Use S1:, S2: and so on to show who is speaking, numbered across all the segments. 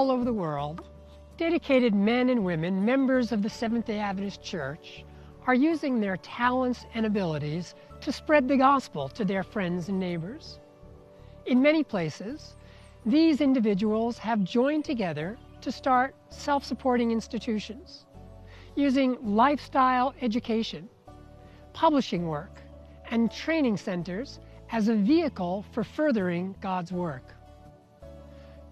S1: all over the world, dedicated men and women, members of the Seventh day Adventist Church, are using their talents and abilities to spread the gospel to their friends and neighbors. In many places, these individuals have joined together to start self supporting institutions using lifestyle education, publishing work, and training centers as a vehicle for furthering God's work.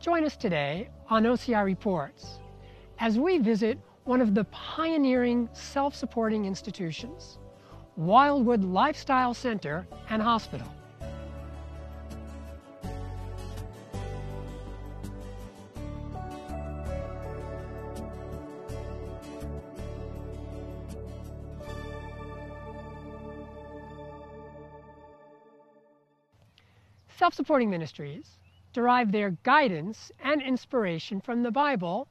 S1: Join us today on OCI Reports as we visit one of the pioneering self supporting institutions, Wildwood Lifestyle Center and Hospital. Self supporting ministries derive their guidance and inspiration from the Bible,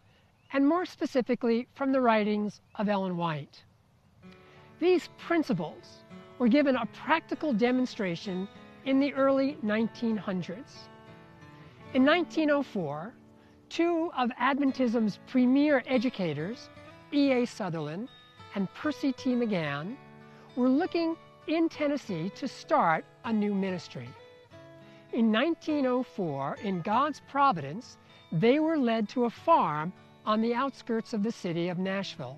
S1: and more specifically from the writings of Ellen White. These principles were given a practical demonstration in the early 1900s. In 1904, two of Adventism's premier educators, E.A. Sutherland and Percy T. Magan, were looking in Tennessee to start a new ministry. In 1904, in God's providence, they were led to a farm on the outskirts of the city of Nashville.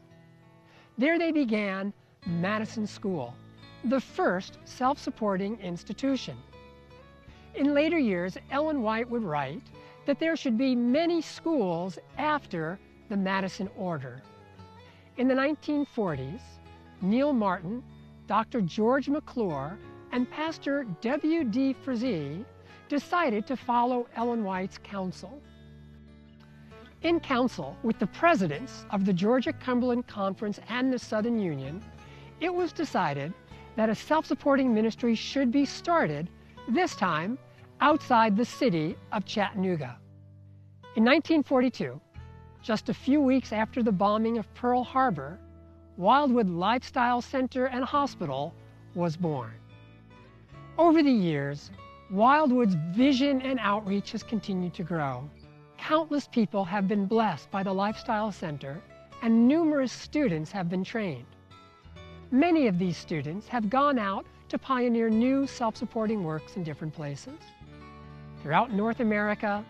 S1: There they began Madison School, the first self supporting institution. In later years, Ellen White would write that there should be many schools after the Madison Order. In the 1940s, Neil Martin, Dr. George McClure, and Pastor W.D. Frazee decided to follow Ellen White's counsel. In council with the presidents of the Georgia Cumberland Conference and the Southern Union, it was decided that a self supporting ministry should be started, this time outside the city of Chattanooga. In 1942, just a few weeks after the bombing of Pearl Harbor, Wildwood Lifestyle Center and Hospital was born. Over the years, Wildwood's vision and outreach has continued to grow. Countless people have been blessed by the Lifestyle Center, and numerous students have been trained. Many of these students have gone out to pioneer new self-supporting works in different places. Throughout North America,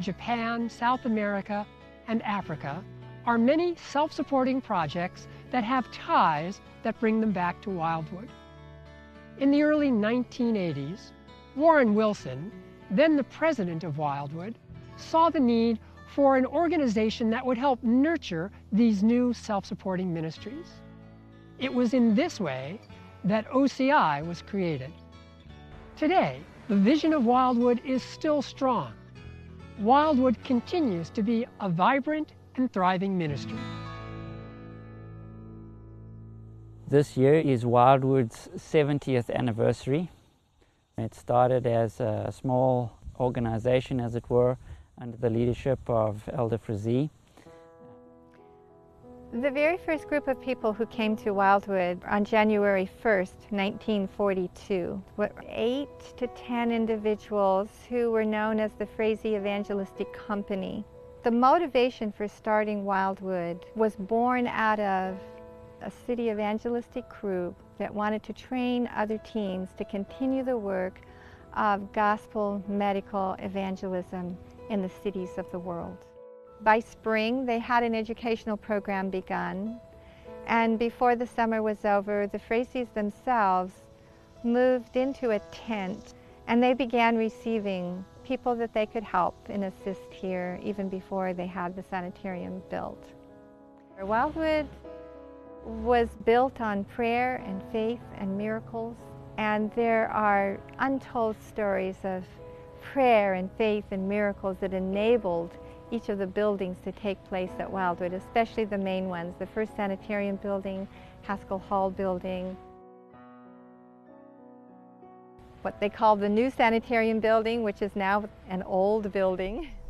S1: Japan, South America, and Africa are many self-supporting projects that have ties that bring them back to Wildwood. In the early 1980s, Warren Wilson, then the president of Wildwood, saw the need for an organization that would help nurture these new self-supporting ministries. It was in this way that OCI was created. Today, the vision of Wildwood is still strong. Wildwood continues to be a vibrant and thriving ministry.
S2: This year is Wildwood's 70th anniversary. It started as a small organization, as it were, under the leadership of Elder Frazee.
S3: The very first group of people who came to Wildwood on January 1st, 1942, were eight to ten individuals who were known as the Frazee Evangelistic Company. The motivation for starting Wildwood was born out of a city evangelistic crew that wanted to train other teens to continue the work of gospel medical evangelism in the cities of the world. By spring, they had an educational program begun, and before the summer was over, the Frazees themselves moved into a tent and they began receiving people that they could help and assist here even before they had the sanitarium built. Wildwood was built on prayer and faith and miracles. And there are untold stories of prayer and faith and miracles that enabled each of the buildings to take place at Wildwood, especially the main ones, the first sanitarium building, Haskell Hall building, what they call the new sanitarium building, which is now an old building.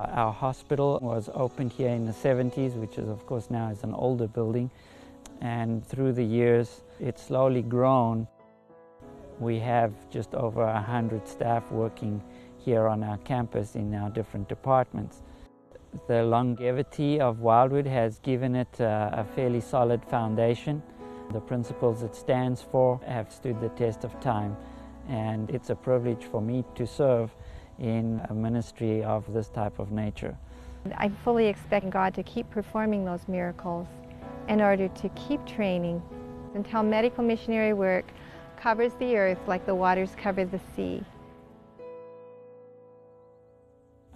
S2: Uh, our hospital was opened here in the 70s, which is of course now is an older building. And through the years, it's slowly grown. We have just over 100 staff working here on our campus in our different departments. The longevity of Wildwood has given it uh, a fairly solid foundation. The principles it stands for have stood the test of time, and it's a privilege for me to serve in a ministry of this type of nature.
S3: I fully expect God to keep performing those miracles in order to keep training until medical missionary work covers the earth like the waters cover the sea.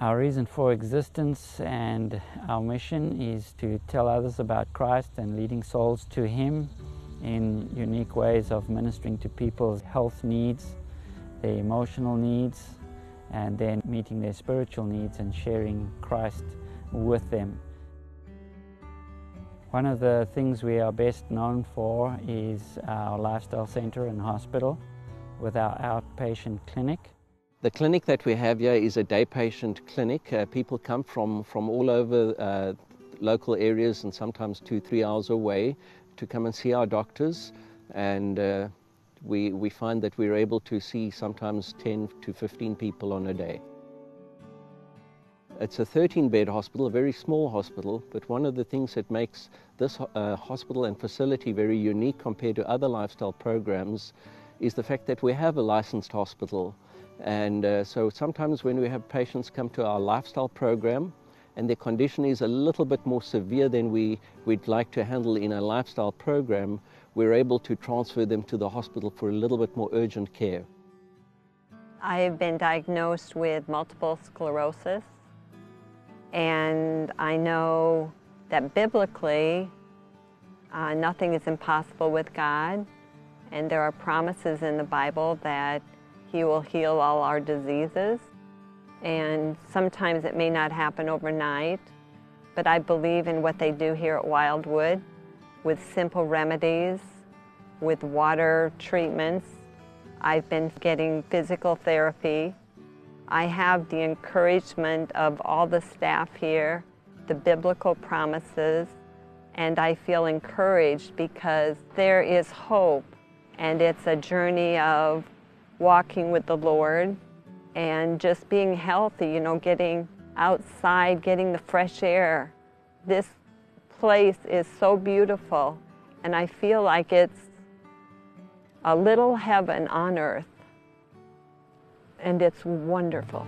S2: Our reason for existence and our mission is to tell others about Christ and leading souls to Him in unique ways of ministering to people's health needs, their emotional needs, and then meeting their spiritual needs and sharing Christ with them. One of the things we are best known for is our lifestyle center and hospital with our outpatient clinic.
S4: The clinic that we have here is a day patient clinic. Uh, people come from, from all over uh, local areas and sometimes two, three hours away to come and see our doctors. And uh, we, we find that we're able to see sometimes 10 to 15 people on a day. It's a 13 bed hospital, a very small hospital, but one of the things that makes this uh, hospital and facility very unique compared to other lifestyle programs is the fact that we have a licensed hospital. And uh, so sometimes when we have patients come to our lifestyle program, and their condition is a little bit more severe than we, we'd like to handle in a lifestyle program, we're able to transfer them to the hospital for a little bit more urgent care.
S5: I've been diagnosed with multiple sclerosis, and I know that biblically uh, nothing is impossible with God, and there are promises in the Bible that He will heal all our diseases and sometimes it may not happen overnight, but I believe in what they do here at Wildwood with simple remedies, with water treatments. I've been getting physical therapy. I have the encouragement of all the staff here, the biblical promises, and I feel encouraged because there is hope and it's a journey of walking with the Lord and just being healthy, you know, getting outside, getting the fresh air. This place is so beautiful, and I feel like it's a little heaven on earth, and it's wonderful.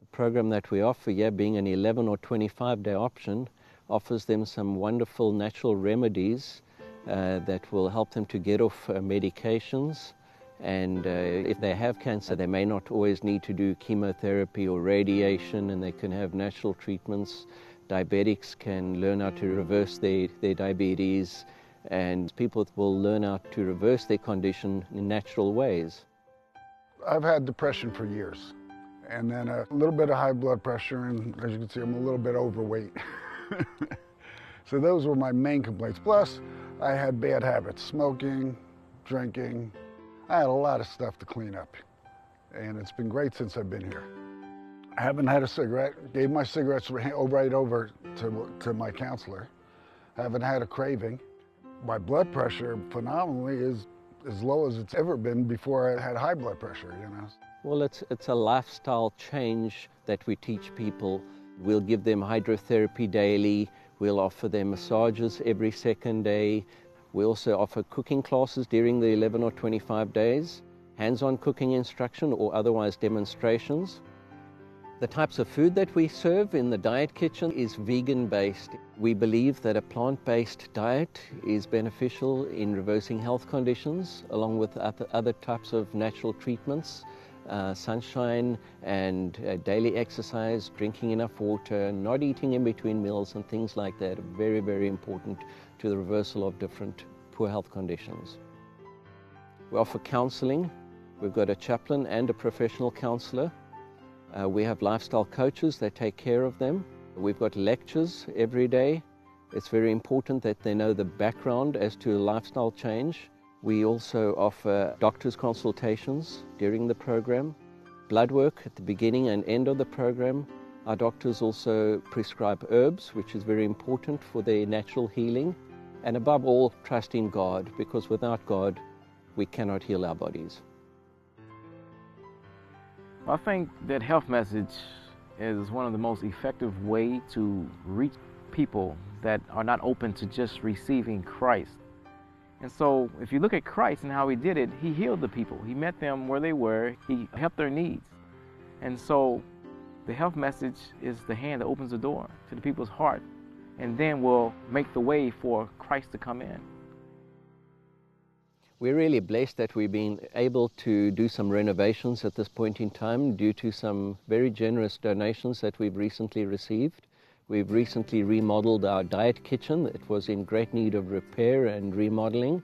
S4: The program that we offer here, being an 11 or 25 day option, offers them some wonderful natural remedies uh, that will help them to get off uh, medications and uh, if they have cancer, they may not always need to do chemotherapy or radiation, and they can have natural treatments. Diabetics can learn how to reverse their, their diabetes, and people will learn how to reverse their condition in natural ways.
S6: I've had depression for years, and then a little bit of high blood pressure, and as you can see, I'm a little bit overweight. so those were my main complaints. Plus, I had bad habits smoking, drinking, I had a lot of stuff to clean up, and it's been great since I've been here. I haven't had a cigarette. Gave my cigarettes right over to, to my counselor. I haven't had a craving. My blood pressure, phenomenally, is as low as it's ever been before I had high blood pressure, you know.
S4: Well, it's, it's a lifestyle change that we teach people. We'll give them hydrotherapy daily. We'll offer them massages every second day. We also offer cooking classes during the 11 or 25 days, hands-on cooking instruction or otherwise demonstrations. The types of food that we serve in the diet kitchen is vegan-based. We believe that a plant-based diet is beneficial in reversing health conditions along with other types of natural treatments. Uh, sunshine and uh, daily exercise, drinking enough water, not eating in between meals and things like that are very, very important to the reversal of different poor health conditions. We offer counseling. We've got a chaplain and a professional counselor. Uh, we have lifestyle coaches that take care of them. We've got lectures every day. It's very important that they know the background as to lifestyle change. We also offer doctor's consultations during the program, blood work at the beginning and end of the program. Our doctors also prescribe herbs, which is very important for their natural healing. And above all, trust in God, because without God, we cannot heal our bodies.
S7: I think that health message is one of the most effective way to reach people that are not open to just receiving Christ. And so if you look at Christ and how he did it, he healed the people. He met them where they were. He helped their needs. And so the health message is the hand that opens the door to the people's heart and then we'll make the way for Christ to come in.
S4: We're really blessed that we've been able to do some renovations at this point in time due to some very generous donations that we've recently received. We've recently remodeled our diet kitchen. It was in great need of repair and remodeling.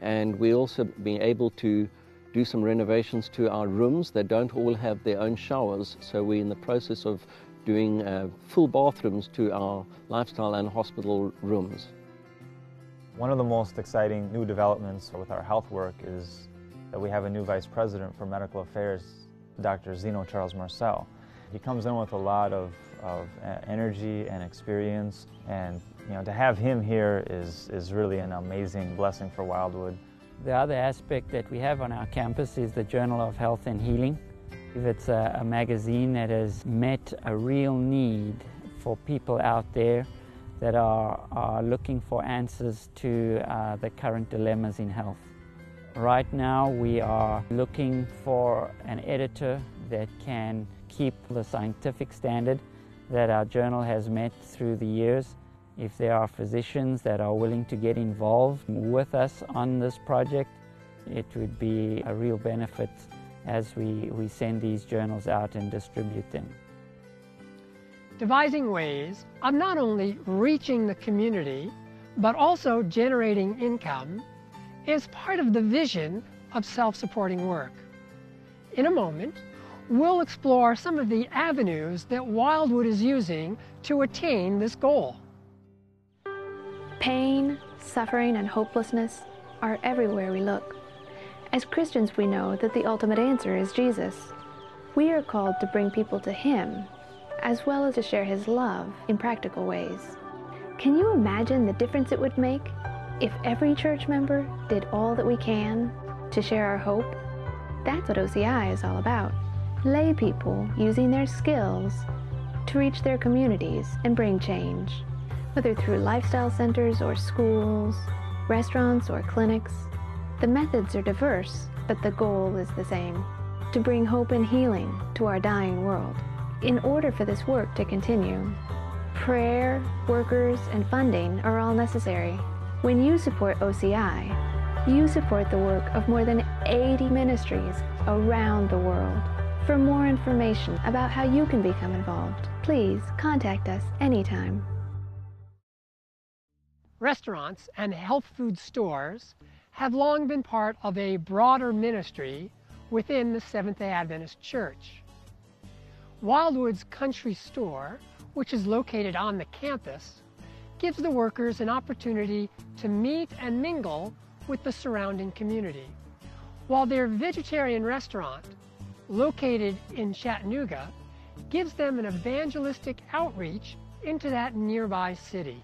S4: And we also been able to do some renovations to our rooms that don't all have their own showers. So we're in the process of doing uh, full bathrooms to our lifestyle and hospital rooms.
S8: One of the most exciting new developments with our health work is that we have a new Vice President for Medical Affairs, Dr. Zeno Charles Marcel. He comes in with a lot of, of energy and experience, and you know, to have him here is, is really an amazing blessing for Wildwood.
S2: The other aspect that we have on our campus is the Journal of Health and Healing. It's a, a magazine that has met a real need for people out there that are, are looking for answers to uh, the current dilemmas in health. Right now, we are looking for an editor that can keep the scientific standard that our journal has met through the years. If there are physicians that are willing to get involved with us on this project, it would be a real benefit as we, we send these journals out and distribute them.
S1: Devising ways of not only reaching the community, but also generating income is part of the vision of self-supporting work. In a moment, we'll explore some of the avenues that Wildwood is using to attain this goal.
S9: Pain, suffering, and hopelessness are everywhere we look. As Christians, we know that the ultimate answer is Jesus. We are called to bring people to Him, as well as to share His love in practical ways. Can you imagine the difference it would make if every church member did all that we can to share our hope? That's what OCI is all about. Lay people using their skills to reach their communities and bring change, whether through lifestyle centers or schools, restaurants or clinics. The methods are diverse, but the goal is the same to bring hope and healing to our dying world. In order for this work to continue, prayer, workers, and funding are all necessary. When you support OCI, you support the work of more than 80 ministries around the world. For more information about how you can become involved, please contact us anytime.
S1: Restaurants and health food stores have long been part of a broader ministry within the Seventh-day Adventist Church. Wildwood's Country Store, which is located on the campus, gives the workers an opportunity to meet and mingle with the surrounding community. While their vegetarian restaurant, located in Chattanooga, gives them an evangelistic outreach into that nearby city.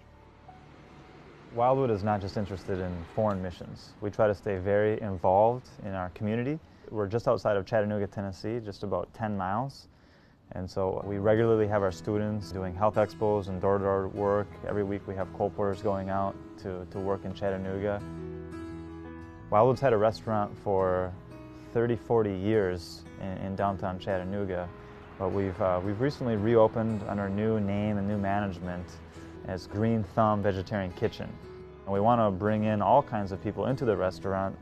S8: Wildwood is not just interested in foreign missions. We try to stay very involved in our community. We're just outside of Chattanooga, Tennessee, just about 10 miles. And so we regularly have our students doing health expos and door-to-door work. Every week we have colporteurs going out to, to work in Chattanooga. Wildwood's had a restaurant for 30, 40 years in, in downtown Chattanooga, but we've, uh, we've recently reopened under a new name and new management as Green Thumb Vegetarian Kitchen. And we want to bring in all kinds of people into the restaurant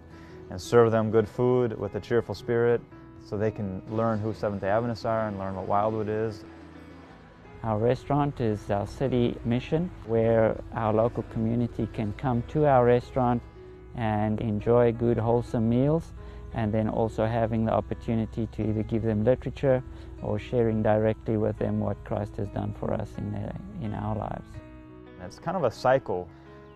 S8: and serve them good food with a cheerful spirit so they can learn who Seventh-day Adventists are and learn what Wildwood is.
S2: Our restaurant is our city mission where our local community can come to our restaurant and enjoy good wholesome meals and then also having the opportunity to either give them literature or sharing directly with them what Christ has done for us in, their, in our lives.
S8: It's kind of a cycle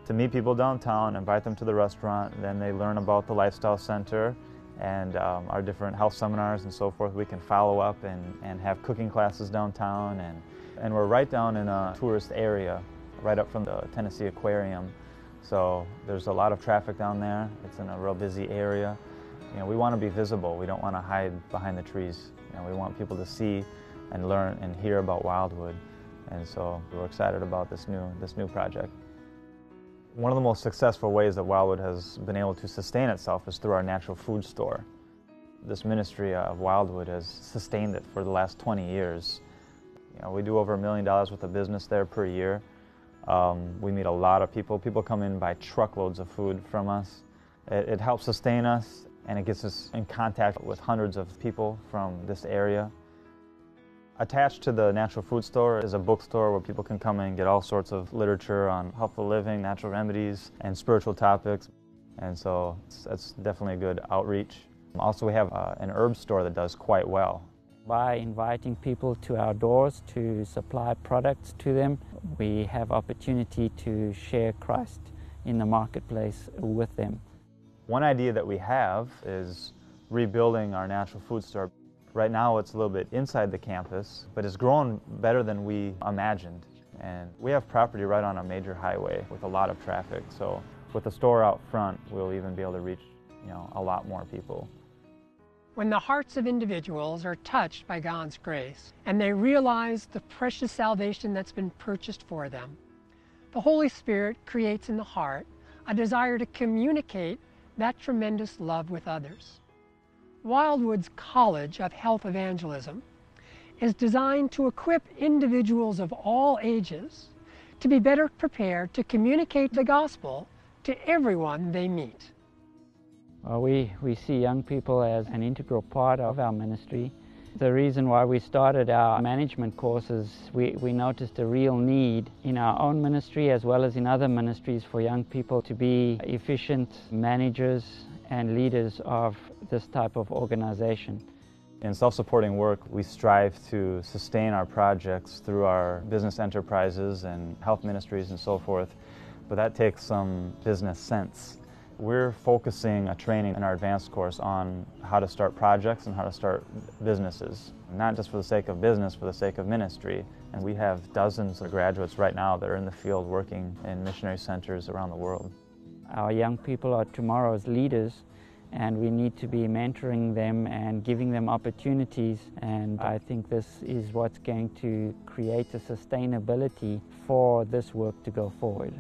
S8: to meet people downtown, invite them to the restaurant, then they learn about the Lifestyle Center and um, our different health seminars and so forth. We can follow up and, and have cooking classes downtown and, and we're right down in a tourist area, right up from the Tennessee Aquarium. So there's a lot of traffic down there. It's in a real busy area. You know, we want to be visible. We don't want to hide behind the trees. You know, we want people to see and learn and hear about Wildwood. And so we're excited about this new, this new project. One of the most successful ways that Wildwood has been able to sustain itself is through our natural food store. This ministry of Wildwood has sustained it for the last 20 years. You know, we do over a million dollars worth of business there per year. Um, we meet a lot of people. People come in buy truckloads of food from us. It, it helps sustain us and it gets us in contact with hundreds of people from this area. Attached to the natural food store is a bookstore where people can come and get all sorts of literature on healthful living, natural remedies, and spiritual topics. And so that's definitely a good outreach. Also, we have uh, an herb store that does quite well.
S2: By inviting people to our doors to supply products to them, we have opportunity to share Christ in the marketplace with them.
S8: One idea that we have is rebuilding our natural food store. Right now it's a little bit inside the campus, but it's grown better than we imagined. And we have property right on a major highway with a lot of traffic. So with the store out front, we'll even be able to reach, you know, a lot more people.
S1: When the hearts of individuals are touched by God's grace and they realize the precious salvation that's been purchased for them, the Holy Spirit creates in the heart a desire to communicate that tremendous love with others. Wildwood's College of Health Evangelism is designed to equip individuals of all ages to be better prepared to communicate the gospel to everyone they meet.
S2: Well, we, we see young people as an integral part of our ministry. The reason why we started our management courses, we, we noticed a real need in our own ministry as well as in other ministries for young people to be efficient managers and leaders of this type of organization.
S8: In self-supporting work, we strive to sustain our projects through our business enterprises and health ministries and so forth, but that takes some business sense. We're focusing a training in our advanced course on how to start projects and how to start businesses, not just for the sake of business, for the sake of ministry. And we have dozens of graduates right now that are in the field working in missionary centers around the world.
S2: Our young people are tomorrow's leaders and we need to be mentoring them and giving them opportunities and I think this is what's going to create a sustainability for this work to go forward.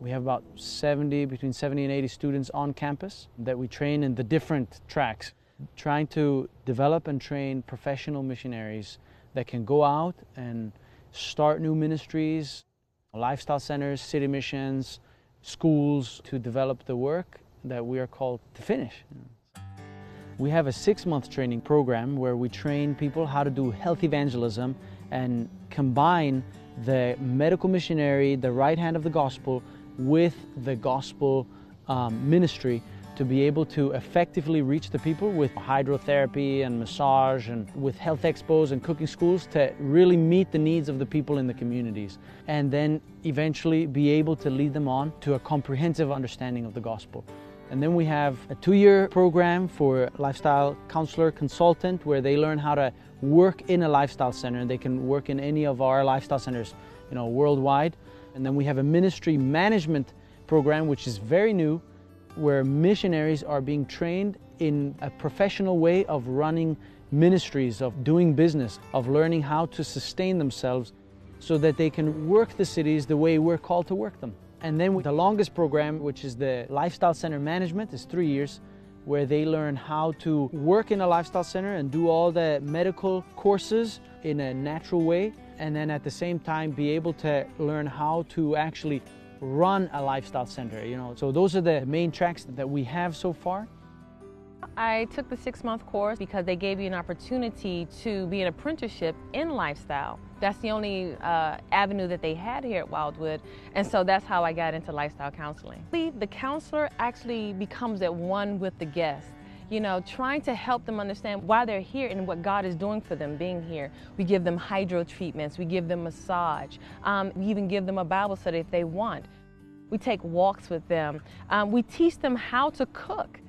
S10: We have about 70, between 70 and 80 students on campus that we train in the different tracks, trying to develop and train professional missionaries that can go out and start new ministries, lifestyle centers, city missions, schools to develop the work that we are called to finish. We have a six month training program where we train people how to do health evangelism and combine the medical missionary, the right hand of the gospel, with the gospel um, ministry to be able to effectively reach the people with hydrotherapy and massage and with health expos and cooking schools to really meet the needs of the people in the communities and then eventually be able to lead them on to a comprehensive understanding of the gospel. And then we have a two-year program for lifestyle counselor consultant where they learn how to work in a lifestyle center. And they can work in any of our lifestyle centers, you know, worldwide. And then we have a ministry management program, which is very new, where missionaries are being trained in a professional way of running ministries, of doing business, of learning how to sustain themselves so that they can work the cities the way we're called to work them. And then the longest program, which is the Lifestyle Center Management, is three years, where they learn how to work in a lifestyle center and do all the medical courses in a natural way and then at the same time be able to learn how to actually run a lifestyle center you know so those are the main tracks that we have so far
S11: I took the six month course because they gave you an opportunity to be an apprenticeship in lifestyle. That's the only uh, avenue that they had here at Wildwood, and so that's how I got into lifestyle counseling. The counselor actually becomes at one with the guest you know, trying to help them understand why they're here and what God is doing for them being here. We give them hydro treatments, we give them massage, um, we even give them a Bible study if they want. We take walks with them. Um, we teach them how to cook.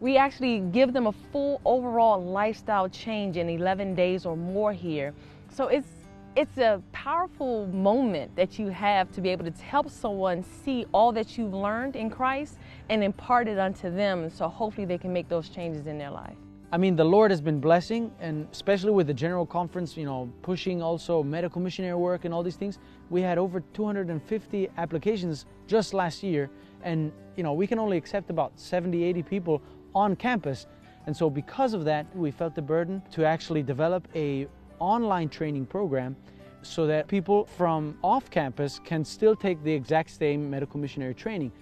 S11: We actually give them a full overall lifestyle change in 11 days or more here. So it's it's a powerful moment that you have to be able to help someone see all that you've learned in Christ and impart it unto them so hopefully they can make those changes in their life.
S10: I mean, the Lord has been blessing, and especially with the General Conference, you know, pushing also medical missionary work and all these things. We had over 250 applications just last year, and you know, we can only accept about 70, 80 people on campus. And so, because of that, we felt the burden to actually develop a online training program so that people from off campus can still take the exact same medical missionary training.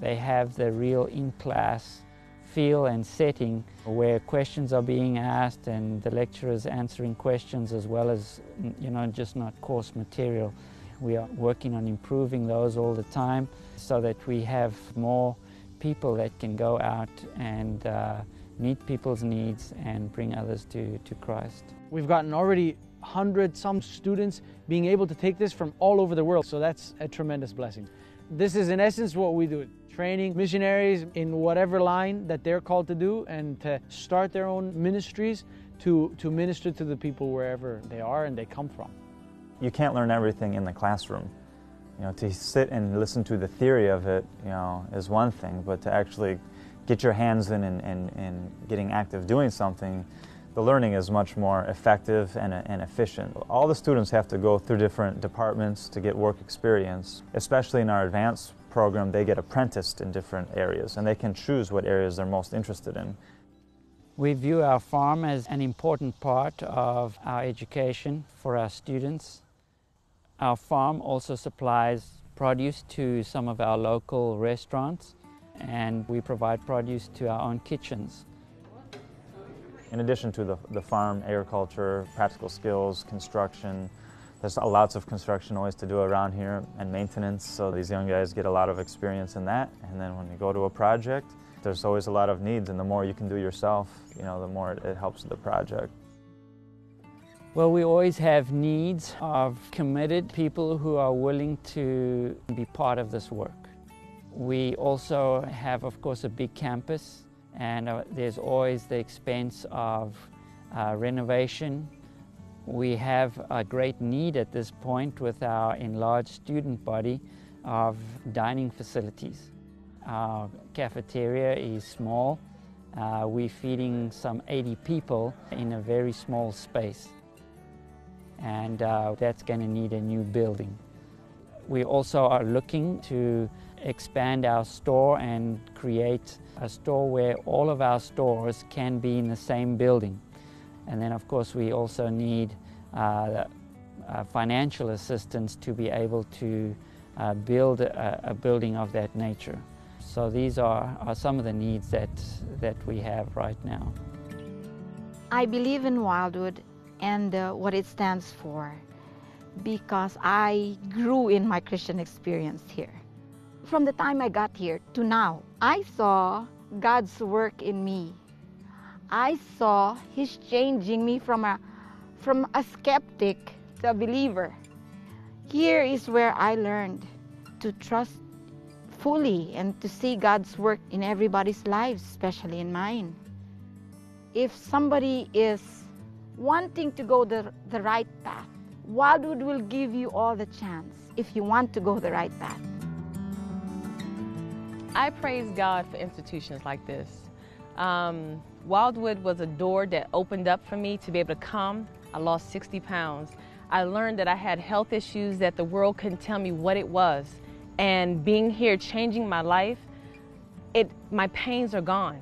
S2: They have the real in class feel and setting where questions are being asked and the lecturers answering questions as well as, you know, just not course material. We are working on improving those all the time so that we have more people that can go out and uh, meet people's needs and bring others to, to Christ.
S10: We've gotten already 100 some students being able to take this from all over the world, so that's a tremendous blessing. This is in essence what we do training missionaries in whatever line that they're called to do and to start their own ministries to, to minister to the people wherever they are and they come from.
S8: You can't learn everything in the classroom. You know, to sit and listen to the theory of it, you know, is one thing, but to actually get your hands in and, and, and getting active doing something, the learning is much more effective and, and efficient. All the students have to go through different departments to get work experience, especially in our advanced program, they get apprenticed in different areas and they can choose what areas they're most interested in.
S2: We view our farm as an important part of our education for our students. Our farm also supplies produce to some of our local restaurants and we provide produce to our own kitchens.
S8: In addition to the, the farm, agriculture, practical skills, construction, there's lots of construction always to do around here and maintenance, so these young guys get a lot of experience in that. And then when you go to a project, there's always a lot of needs, and the more you can do yourself, you know, the more it, it helps the project.
S2: Well, we always have needs of committed people who are willing to be part of this work. We also have, of course, a big campus, and uh, there's always the expense of uh, renovation we have a great need at this point with our enlarged student body of dining facilities. Our cafeteria is small. Uh, we're feeding some 80 people in a very small space. And uh, that's going to need a new building. We also are looking to expand our store and create a store where all of our stores can be in the same building. And then, of course, we also need uh, uh, financial assistance to be able to uh, build a, a, building of that nature. So these are, are some of the needs that, that we have right now.
S12: I believe in Wildwood and uh, what it stands for because I grew in my Christian experience here. From the time I got here to now, I saw God's work in me I saw He's changing me from a, from a skeptic to a believer. Here is where I learned to trust fully and to see God's work in everybody's lives, especially in mine. If somebody is wanting to go the, the right path, Wildwood will give you all the chance if you want to go the right path.
S11: I praise God for institutions like this. Um, Wildwood was a door that opened up for me to be able to come. I lost 60 pounds. I learned that I had health issues that the world couldn't tell me what it was. And being here, changing my life, it, my pains are gone.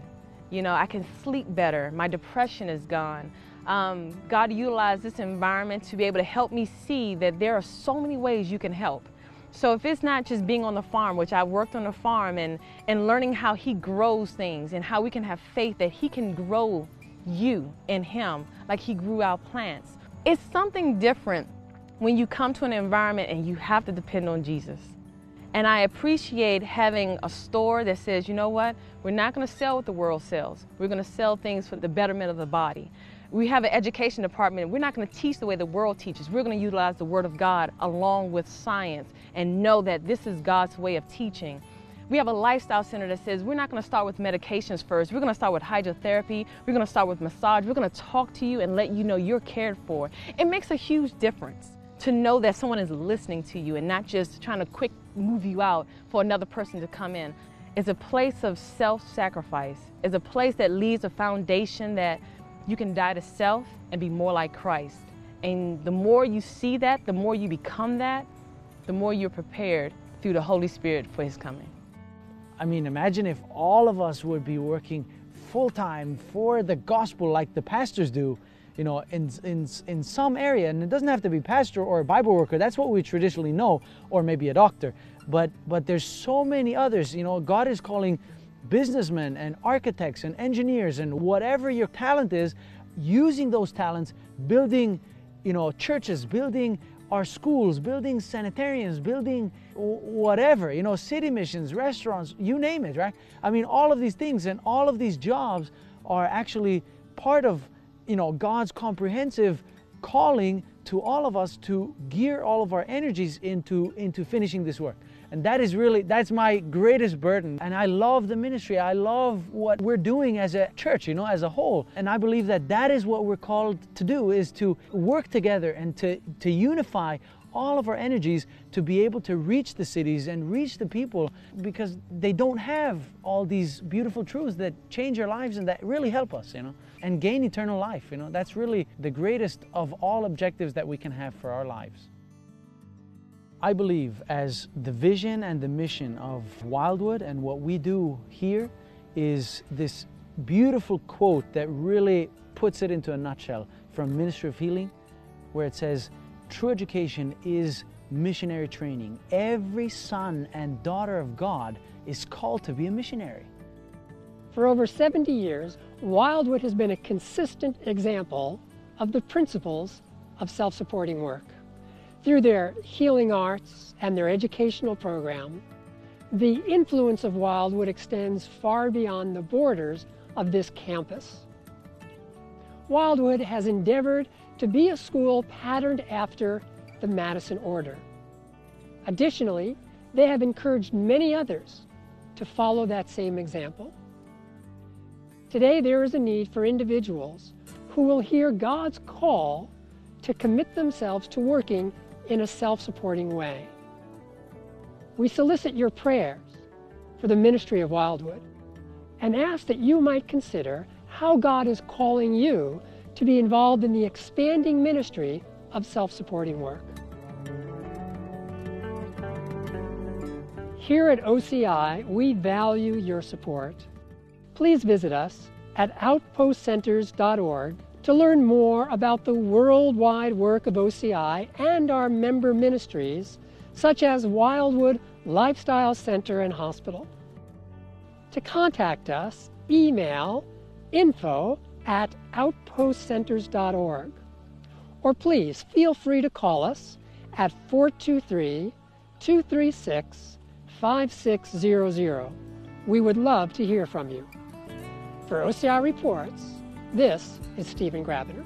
S11: You know, I can sleep better. My depression is gone. Um, God utilized this environment to be able to help me see that there are so many ways you can help. So if it's not just being on the farm, which I worked on the farm and, and learning how he grows things and how we can have faith that he can grow you in him like he grew our plants. It's something different when you come to an environment and you have to depend on Jesus. And I appreciate having a store that says, you know what, we're not going to sell what the world sells. We're going to sell things for the betterment of the body we have an education department. We're not going to teach the way the world teaches. We're going to utilize the Word of God along with science and know that this is God's way of teaching. We have a lifestyle center that says we're not going to start with medications first. We're going to start with hydrotherapy. We're going to start with massage. We're going to talk to you and let you know you're cared for. It makes a huge difference to know that someone is listening to you and not just trying to quick move you out for another person to come in. It's a place of self sacrifice. It's a place that leaves a foundation that you can die to self and be more like Christ. And the more you see that, the more you become that, the more you're prepared through the Holy Spirit for His coming.
S10: I mean, imagine if all of us would be working full time for the gospel like the pastors do, you know, in, in, in some area. And it doesn't have to be pastor or a Bible worker. That's what we traditionally know, or maybe a doctor. But, but there's so many others. You know, God is calling businessmen and architects and engineers and whatever your talent is, using those talents, building, you know, churches, building our schools, building sanitariums, building whatever, you know, city missions, restaurants, you name it, right? I mean, all of these things and all of these jobs are actually part of, you know, God's comprehensive calling to all of us to gear all of our energies into, into finishing this work. And that is really, that's my greatest burden. And I love the ministry. I love what we're doing as a church, you know, as a whole. And I believe that that is what we're called to do is to work together and to, to unify all of our energies to be able to reach the cities and reach the people because they don't have all these beautiful truths that change our lives and that really help us, you know, and gain eternal life. You know, that's really the greatest of all objectives that we can have for our lives. I believe as the vision and the mission of Wildwood and what we do here is this beautiful quote that really puts it into a nutshell from Ministry of Healing, where it says, True education is missionary training. Every son and daughter of God is called to be a missionary.
S1: For over 70 years, Wildwood has been a consistent example of the principles of self supporting work. Through their healing arts and their educational program, the influence of Wildwood extends far beyond the borders of this campus. Wildwood has endeavored to be a school patterned after the Madison Order. Additionally, they have encouraged many others to follow that same example. Today, there is a need for individuals who will hear God's call to commit themselves to working in a self supporting way. We solicit your prayers for the ministry of Wildwood and ask that you might consider how God is calling you to be involved in the expanding ministry of self supporting work. Here at OCI, we value your support. Please visit us at outpostcenters.org to learn more about the worldwide work of OCI and our member ministries, such as Wildwood Lifestyle Center and Hospital. To contact us, email info at outpostcenters.org. Or please feel free to call us at 423 236 5600. We would love to hear from you. For OCI Reports, this is Steven Grabiner.